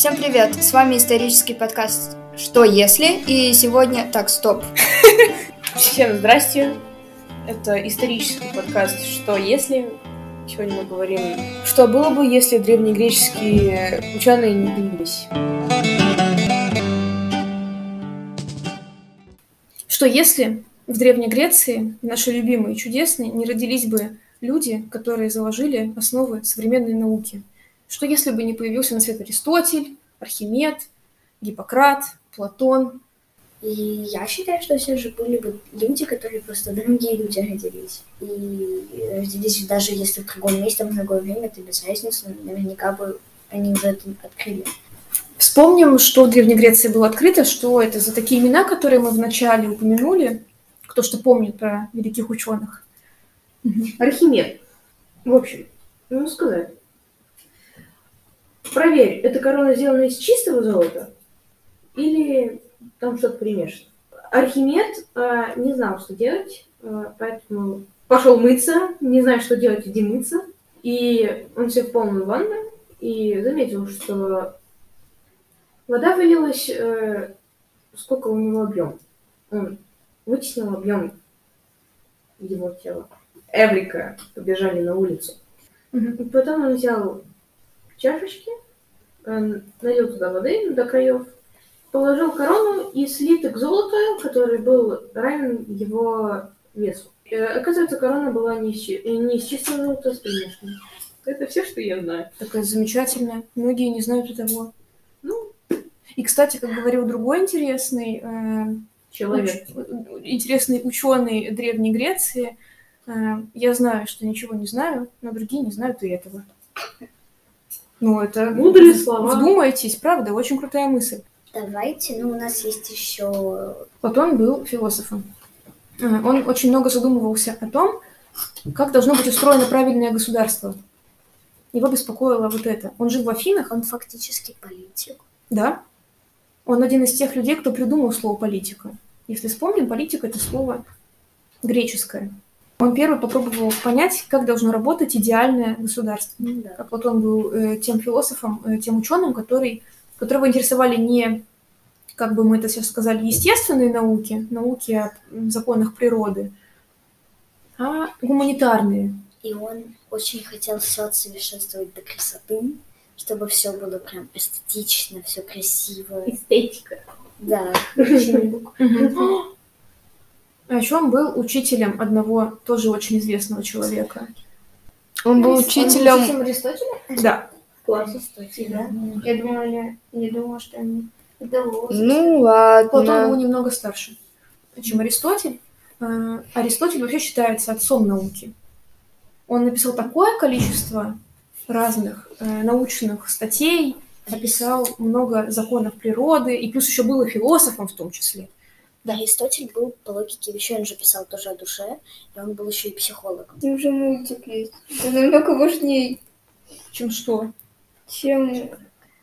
Всем привет! С вами исторический подкаст «Что если?» И сегодня... Так, стоп. Всем здрасте. Это исторический подкаст «Что если?» Сегодня мы говорим, что было бы, если древнегреческие ученые не появились. Что если в Древней Греции, наши любимые и чудесные, не родились бы люди, которые заложили основы современной науки? Что если бы не появился на свет Аристотель, Архимед, Гиппократ, Платон? И я считаю, что все же были бы люди, которые просто другие люди родились. И родились даже если в другом месте, в другое время, это без разницы, наверняка бы они уже это открыли. Вспомним, что в Древней Греции было открыто, что это за такие имена, которые мы вначале упомянули, кто что помнит про великих ученых. Архимед. В общем, ну сказать. Проверь, эта корона сделана из чистого золота или там что-то примешано? Архимед э, не знал, что делать, э, поэтому пошел мыться, не зная, что делать, иди мыться. И он себе в полную ванну и заметил, что вода вылилась, э, сколько у него объем. Он вытеснил объем его тела. Эврика побежали на улицу. И потом он взял чашечки, э, налил туда воды до краев, положил корону и слиток золота, который был равен его весу. И, оказывается, корона была не из, не из чистого золота, а с примешанным. Это все, что я знаю. Такая замечательная. Многие не знают этого. Ну, и, кстати, как говорил другой интересный э, человек, уч, интересный ученый Древней Греции, э, я знаю, что ничего не знаю, но другие не знают и этого. Ну, это... Мудрые слова. Вдумайтесь, правда, очень крутая мысль. Давайте, ну, у нас есть еще... Платон был философом. Э, он очень много задумывался о том, как должно быть устроено правильное государство. Его беспокоило вот это. Он жил в Афинах. Он фактически политик. Да. Он один из тех людей, кто придумал слово политика. Если вспомним, политика – это слово греческое. Он первый попробовал понять, как должно работать идеальное государство. Ну, да. Как Платон был э, тем философом, э, тем ученым, который, которого интересовали не, как бы мы это сейчас сказали, естественные науки, науки о законах природы, а гуманитарные. И он очень хотел все совершенствовать до красоты, чтобы все было прям эстетично, все красиво. Эстетика. Да. А еще он был учителем одного тоже очень известного человека. Он был учителем... Он учителем Аристотеля? Да. Класс. Аристотеля, да? Я думала, я, я думала, что они... Ну ладно. Платон был немного старше, чем Аристотель. А, Аристотель вообще считается отцом науки. Он написал такое количество разных э, научных статей, описал много законов природы, и плюс еще был и философом в том числе. Да. Аристотель был по логике вещей, он же писал тоже о душе, и он был еще и психологом. И уже мультик есть. Это намного важнее. Чем что? Чем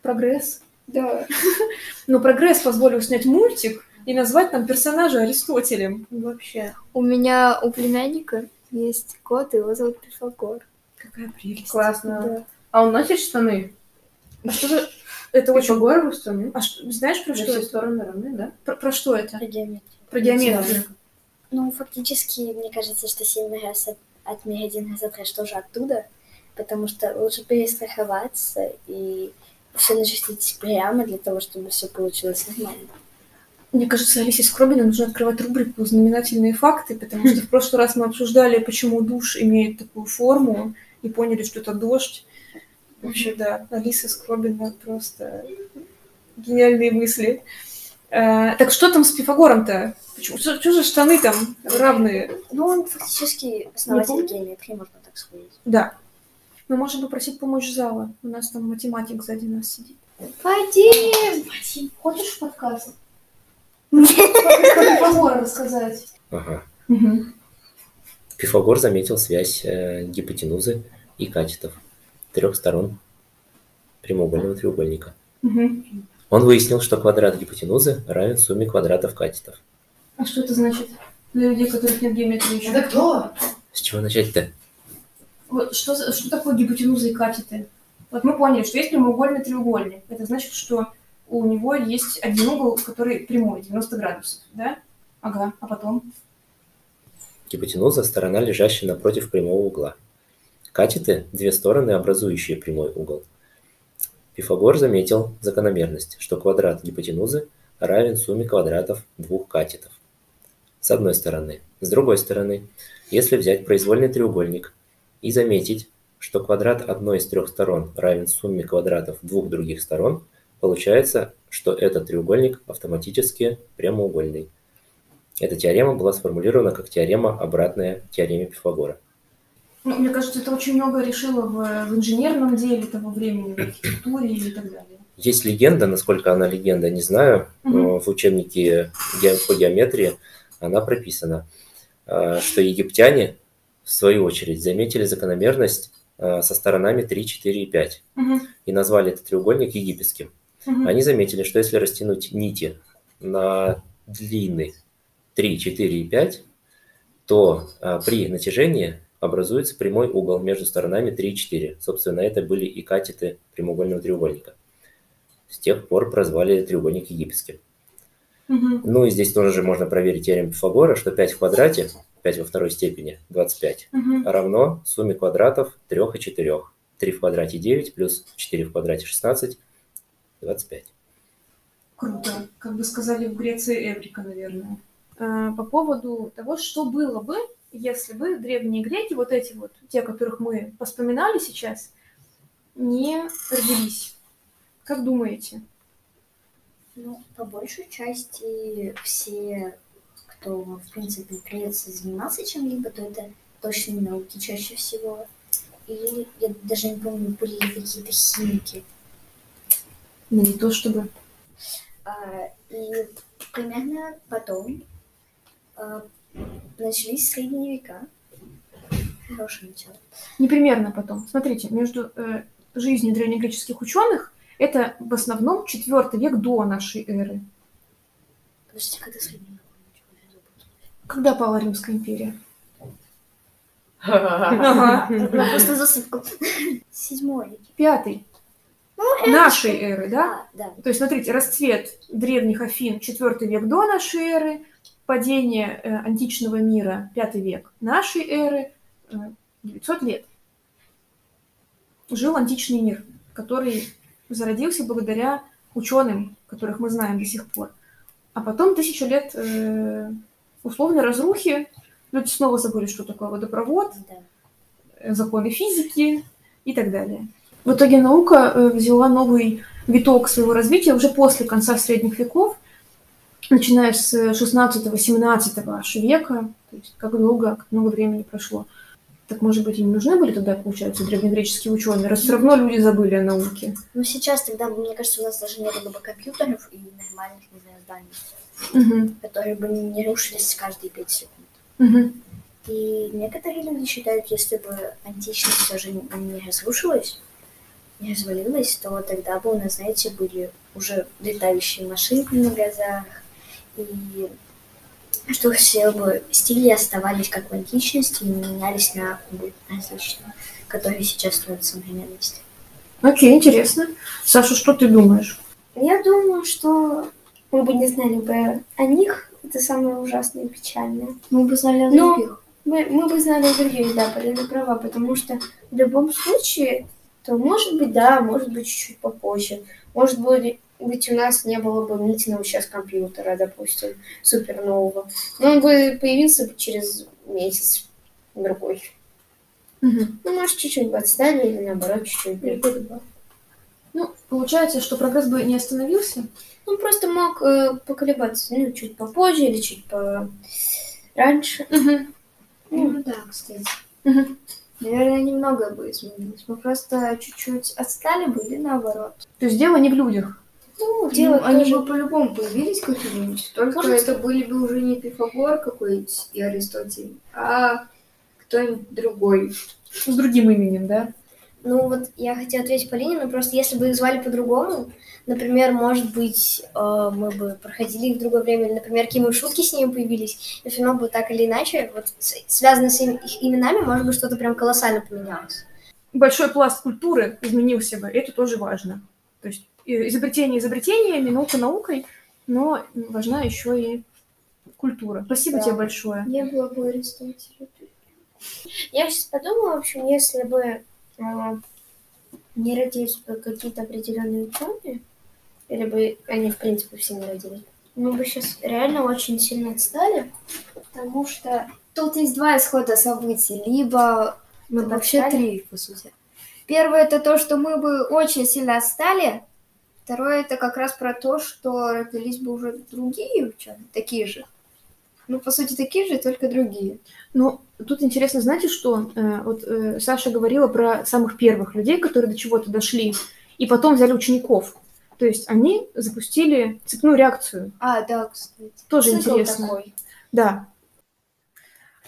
прогресс. Да. Но прогресс позволил снять мультик и назвать там персонажа Аристотелем. Вообще. У меня у племянника есть кот, его зовут Пифагор. Какая прелесть. Классно. Да. А он носит штаны? А что за... Это очень горовые страны. А что, знаешь, про что? Все стороны равны, да? Про, про что это? Про геометрию. Про геометрию. Ну, фактически, мне кажется, что 7 раз от, раз отрежь тоже оттуда, потому что лучше перестраховаться и все начислить прямо для того, чтобы все получилось нормально. Мне кажется, Алисе Скробина нужно открывать рубрику «Знаменательные факты», потому что в прошлый раз мы обсуждали, почему душ имеет такую форму, и поняли, что это дождь. Вообще, да, Алиса Скробина просто гениальные мысли. А, так что там с Пифагором-то? Почему? Что, что же штаны там равные? Ну, он фактически основатель геометрии, можно так сказать. Да. Мы можем попросить помочь зала. У нас там математик сзади нас сидит. Вадим! Вадим, хочешь подкаст? Пифагора рассказать. Ага. Пифагор заметил связь э, гипотенузы и катетов трех сторон прямоугольного треугольника. Угу. Он выяснил, что квадрат гипотенузы равен сумме квадратов катетов. А что это значит для людей, которых нет геометрии еще? Это кто? С чего начать-то? Вот, что, что такое гипотенуза и катеты? Вот мы поняли, что есть прямоугольный треугольник. Это значит, что у него есть один угол, который прямой, 90 градусов, да? Ага, а потом? Гипотенуза – сторона, лежащая напротив прямого угла. Катеты – две стороны, образующие прямой угол. Пифагор заметил закономерность, что квадрат гипотенузы равен сумме квадратов двух катетов. С одной стороны. С другой стороны, если взять произвольный треугольник и заметить, что квадрат одной из трех сторон равен сумме квадратов двух других сторон, получается, что этот треугольник автоматически прямоугольный. Эта теорема была сформулирована как теорема, обратная теореме Пифагора. Ну, мне кажется, это очень много решило в, в инженерном деле того времени, в архитектуре и так далее. Есть легенда, насколько она легенда, не знаю, угу. в учебнике по геометрии она прописана, а, что египтяне, в свою очередь, заметили закономерность а, со сторонами 3, 4 и 5 угу. и назвали этот треугольник египетским. Угу. Они заметили, что если растянуть нити на длины 3, 4 и 5, то а, при натяжении образуется прямой угол между сторонами 3 и 4. Собственно, это были и катеты прямоугольного треугольника. С тех пор прозвали треугольник египетским. Угу. Ну и здесь тоже можно проверить теорему Пифагора, что 5 в квадрате, 5 во второй степени, 25, угу. равно сумме квадратов 3 и 4. 3 в квадрате 9 плюс 4 в квадрате 16, 25. Круто. Как бы сказали в Греции Эврика, наверное. А, по поводу того, что было бы, если бы древние греки, вот эти вот, те, которых мы вспоминали сейчас, не родились. Как думаете? Ну, по большей части все, кто, в принципе, придется заниматься чем-либо, то это точные науки чаще всего. Или, я даже не помню, были ли какие-то химики. Ну, не то чтобы. А, и примерно потом а, начались средние века. Хорошее начало. Непримерно потом. Смотрите, между э, жизнью древнегреческих ученых это в основном четвертый век до нашей эры. Подождите, когда средние века? Когда пала Римская империя? Ага. Просто засыпку. Седьмой. Пятый. Ну, нашей эры, да? А, да. То есть, смотрите, расцвет древних Афин четвертый век до нашей эры, падение э, античного мира пятый век нашей эры, э, 900 лет. Жил античный мир, который зародился благодаря ученым, которых мы знаем до сих пор. А потом тысячу лет э, условной разрухи, люди снова забыли, что такое водопровод, да. законы физики и так далее. В итоге наука э, взяла новый виток своего развития уже после конца средних веков, начиная с 16-17 аж века, то есть как долго, как много времени прошло. Так, может быть, им нужны были тогда, получается, древнегреческие ученые, раз все равно люди забыли о науке? Ну, сейчас тогда, мне кажется, у нас даже не было бы компьютеров и нормальных, не знаю, зданий, угу. которые бы не рушились каждые пять секунд. Угу. И некоторые люди считают, если бы античность все же не разрушилась, не развалилась, то тогда бы у нас, знаете, были уже летающие машинки на глазах, и что все бы стили оставались как в античности и не менялись на различные, которые строят в современности. Окей, интересно. Саша, что ты думаешь? Я думаю, что мы бы не знали бы о них, это самое ужасное и печальное. Мы бы знали о других. Мы, мы бы знали о других, да, Полина права, потому что в любом случае, то может быть, да, может быть, чуть-чуть попозже. Может быть, быть у нас не было бы нынешнего сейчас компьютера, допустим, супер нового. Но он бы появился через месяц другой. Угу. Ну, может, чуть-чуть бы отстали или наоборот чуть-чуть. Ну, получается, что прогресс бы не остановился? Он просто мог э, поколебаться, ну, чуть попозже или чуть по раньше. Угу. Ну, ну да, кстати. Угу. Наверное, немного бы изменилось. Мы просто чуть-чуть отстали бы или наоборот. То есть дело не в людях? Ну, дело ну, они бы по-любому появились как-нибудь, только Может, это были бы уже не Пифагор какой-нибудь и Аристотель, а кто-нибудь другой. С другим именем, да? Ну вот я хотела ответить Полине, но просто если бы их звали по-другому, например, может быть, э, мы бы проходили их в другое время, или, например, какие-нибудь шутки с ними появились, и все равно бы так или иначе, вот связано с их именами, может быть, что-то прям колоссально поменялось. большой пласт культуры изменился бы, это тоже важно. То есть изобретение изобретениями, наука наукой, но важна еще и культура. Спасибо Да. тебе большое. Я была бы Аристотеля. Я сейчас подумала, в общем, если бы а, не родились бы какие-то определенные ученые, или бы они, в принципе, все не родились, мы бы сейчас реально очень сильно отстали, потому что Тут есть два исхода событий, либо Мы ну, бы вообще отстали. три, по сути. Первое это то, что мы бы очень сильно отстали. Второе это как раз про то, что родились бы уже другие ученые, такие же. Ну, по сути, такие же, только другие. Ну, тут интересно, знаете, что э, вот э, Саша говорила про самых первых людей, которые до чего-то дошли, и потом взяли учеников. То есть они запустили цепную реакцию. А, да, кстати. Тоже Цикл интересно. такой. Да.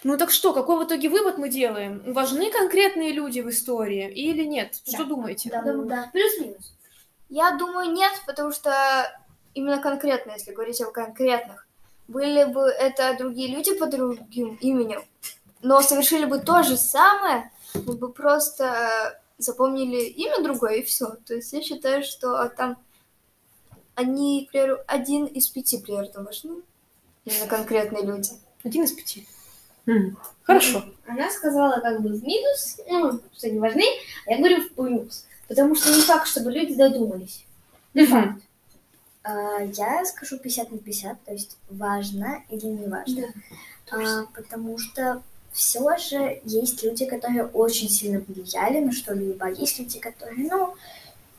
Ну так что, какой в итоге вывод мы делаем? Важны конкретные люди в истории или нет? Что думаете? Да, Да, да. Плюс-минус. Я думаю, нет, потому что именно конкретно, если говорить о конкретных, были бы это другие люди под другим именем, но совершили бы то же самое, мы бы просто запомнили имя другое и все. То есть я считаю, что там они, к примеру, один из пяти примерно важны. Именно конкретные люди. Один из пяти. М, Хорошо. она сказала как бы в минус, ну, что они важны, а я говорю в плюс. Потому что не факт, чтобы люди додумались. Не факт. А, Я скажу 50 на 50, то есть важно или не важно. А, потому что все же есть люди, которые очень сильно влияли на что-либо, есть люди, которые, ну,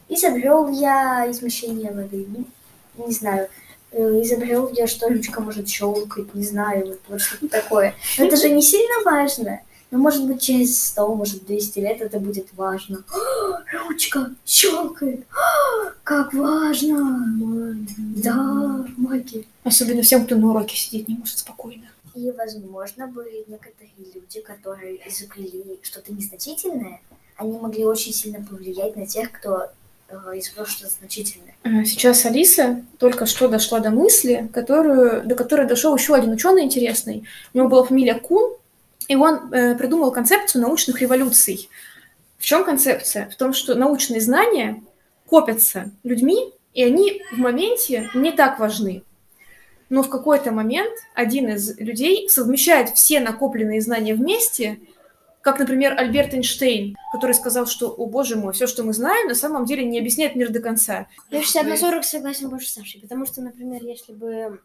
изобрел я измещение воды, ну, не знаю, э, изобрел я, что ручка может щелкать, не знаю, вот, вот что-то такое. Но это же не сильно важно. Но, может быть, через 100, может, 200 лет это будет важно. Ручка щелкает. Как важно. Да, магия. Особенно всем, кто на уроке сидит, не может спокойно. И, возможно, бы некоторые люди, которые изобрели что-то незначительное, они могли очень сильно повлиять на тех, кто э, изобрел что-то значительное. Э, Сейчас Алиса только что дошла до мысли, которую, до которой дошел еще один ученый интересный. У него была фамилия Кун, и он э, придумал концепцию научных революций. В чем концепция? В том, что научные знания копятся людьми, и они в моменте не так важны. Но в какой-то момент один из людей совмещает все накопленные знания вместе, как, например, Альберт Эйнштейн, который сказал, что, о боже мой, все, что мы знаем, на самом деле не объясняет мир до конца. Я 60 на 40 согласен больше с Сашей, потому что, например, если бы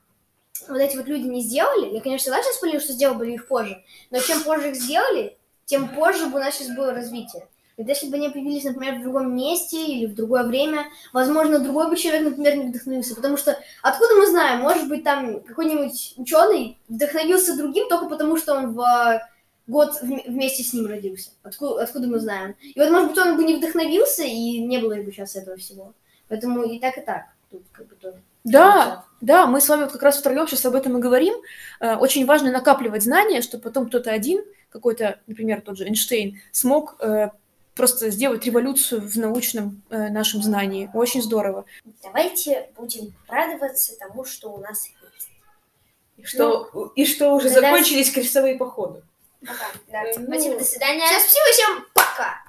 вот эти вот люди не сделали, я, конечно, согласен с Полиной, что сделали бы их позже, но чем позже их сделали, тем позже бы у нас сейчас было развитие. Ведь если бы они появились, например, в другом месте или в другое время, возможно, другой бы человек, например, не вдохновился. Потому что откуда мы знаем, может быть, там какой-нибудь ученый вдохновился другим только потому, что он в год вм- вместе с ним родился. Откуда, откуда мы знаем? И вот, может быть, он бы не вдохновился, и не было бы сейчас этого всего. Поэтому и так, и так. Тут как бы тоже. Да, да, мы с вами вот как раз втроем сейчас об этом и говорим. Э, Очень важно накапливать знания, чтобы потом кто-то один, какой-то, например, тот же Эйнштейн, смог э, просто сделать революцию в научном э, нашем знании. Очень здорово. Давайте будем радоваться тому, что у нас есть. И что, и что уже тогда- закончились крестовые походы. Пока. Да. Ну, Спасибо, до свидания. Всем спасибо, всем пока!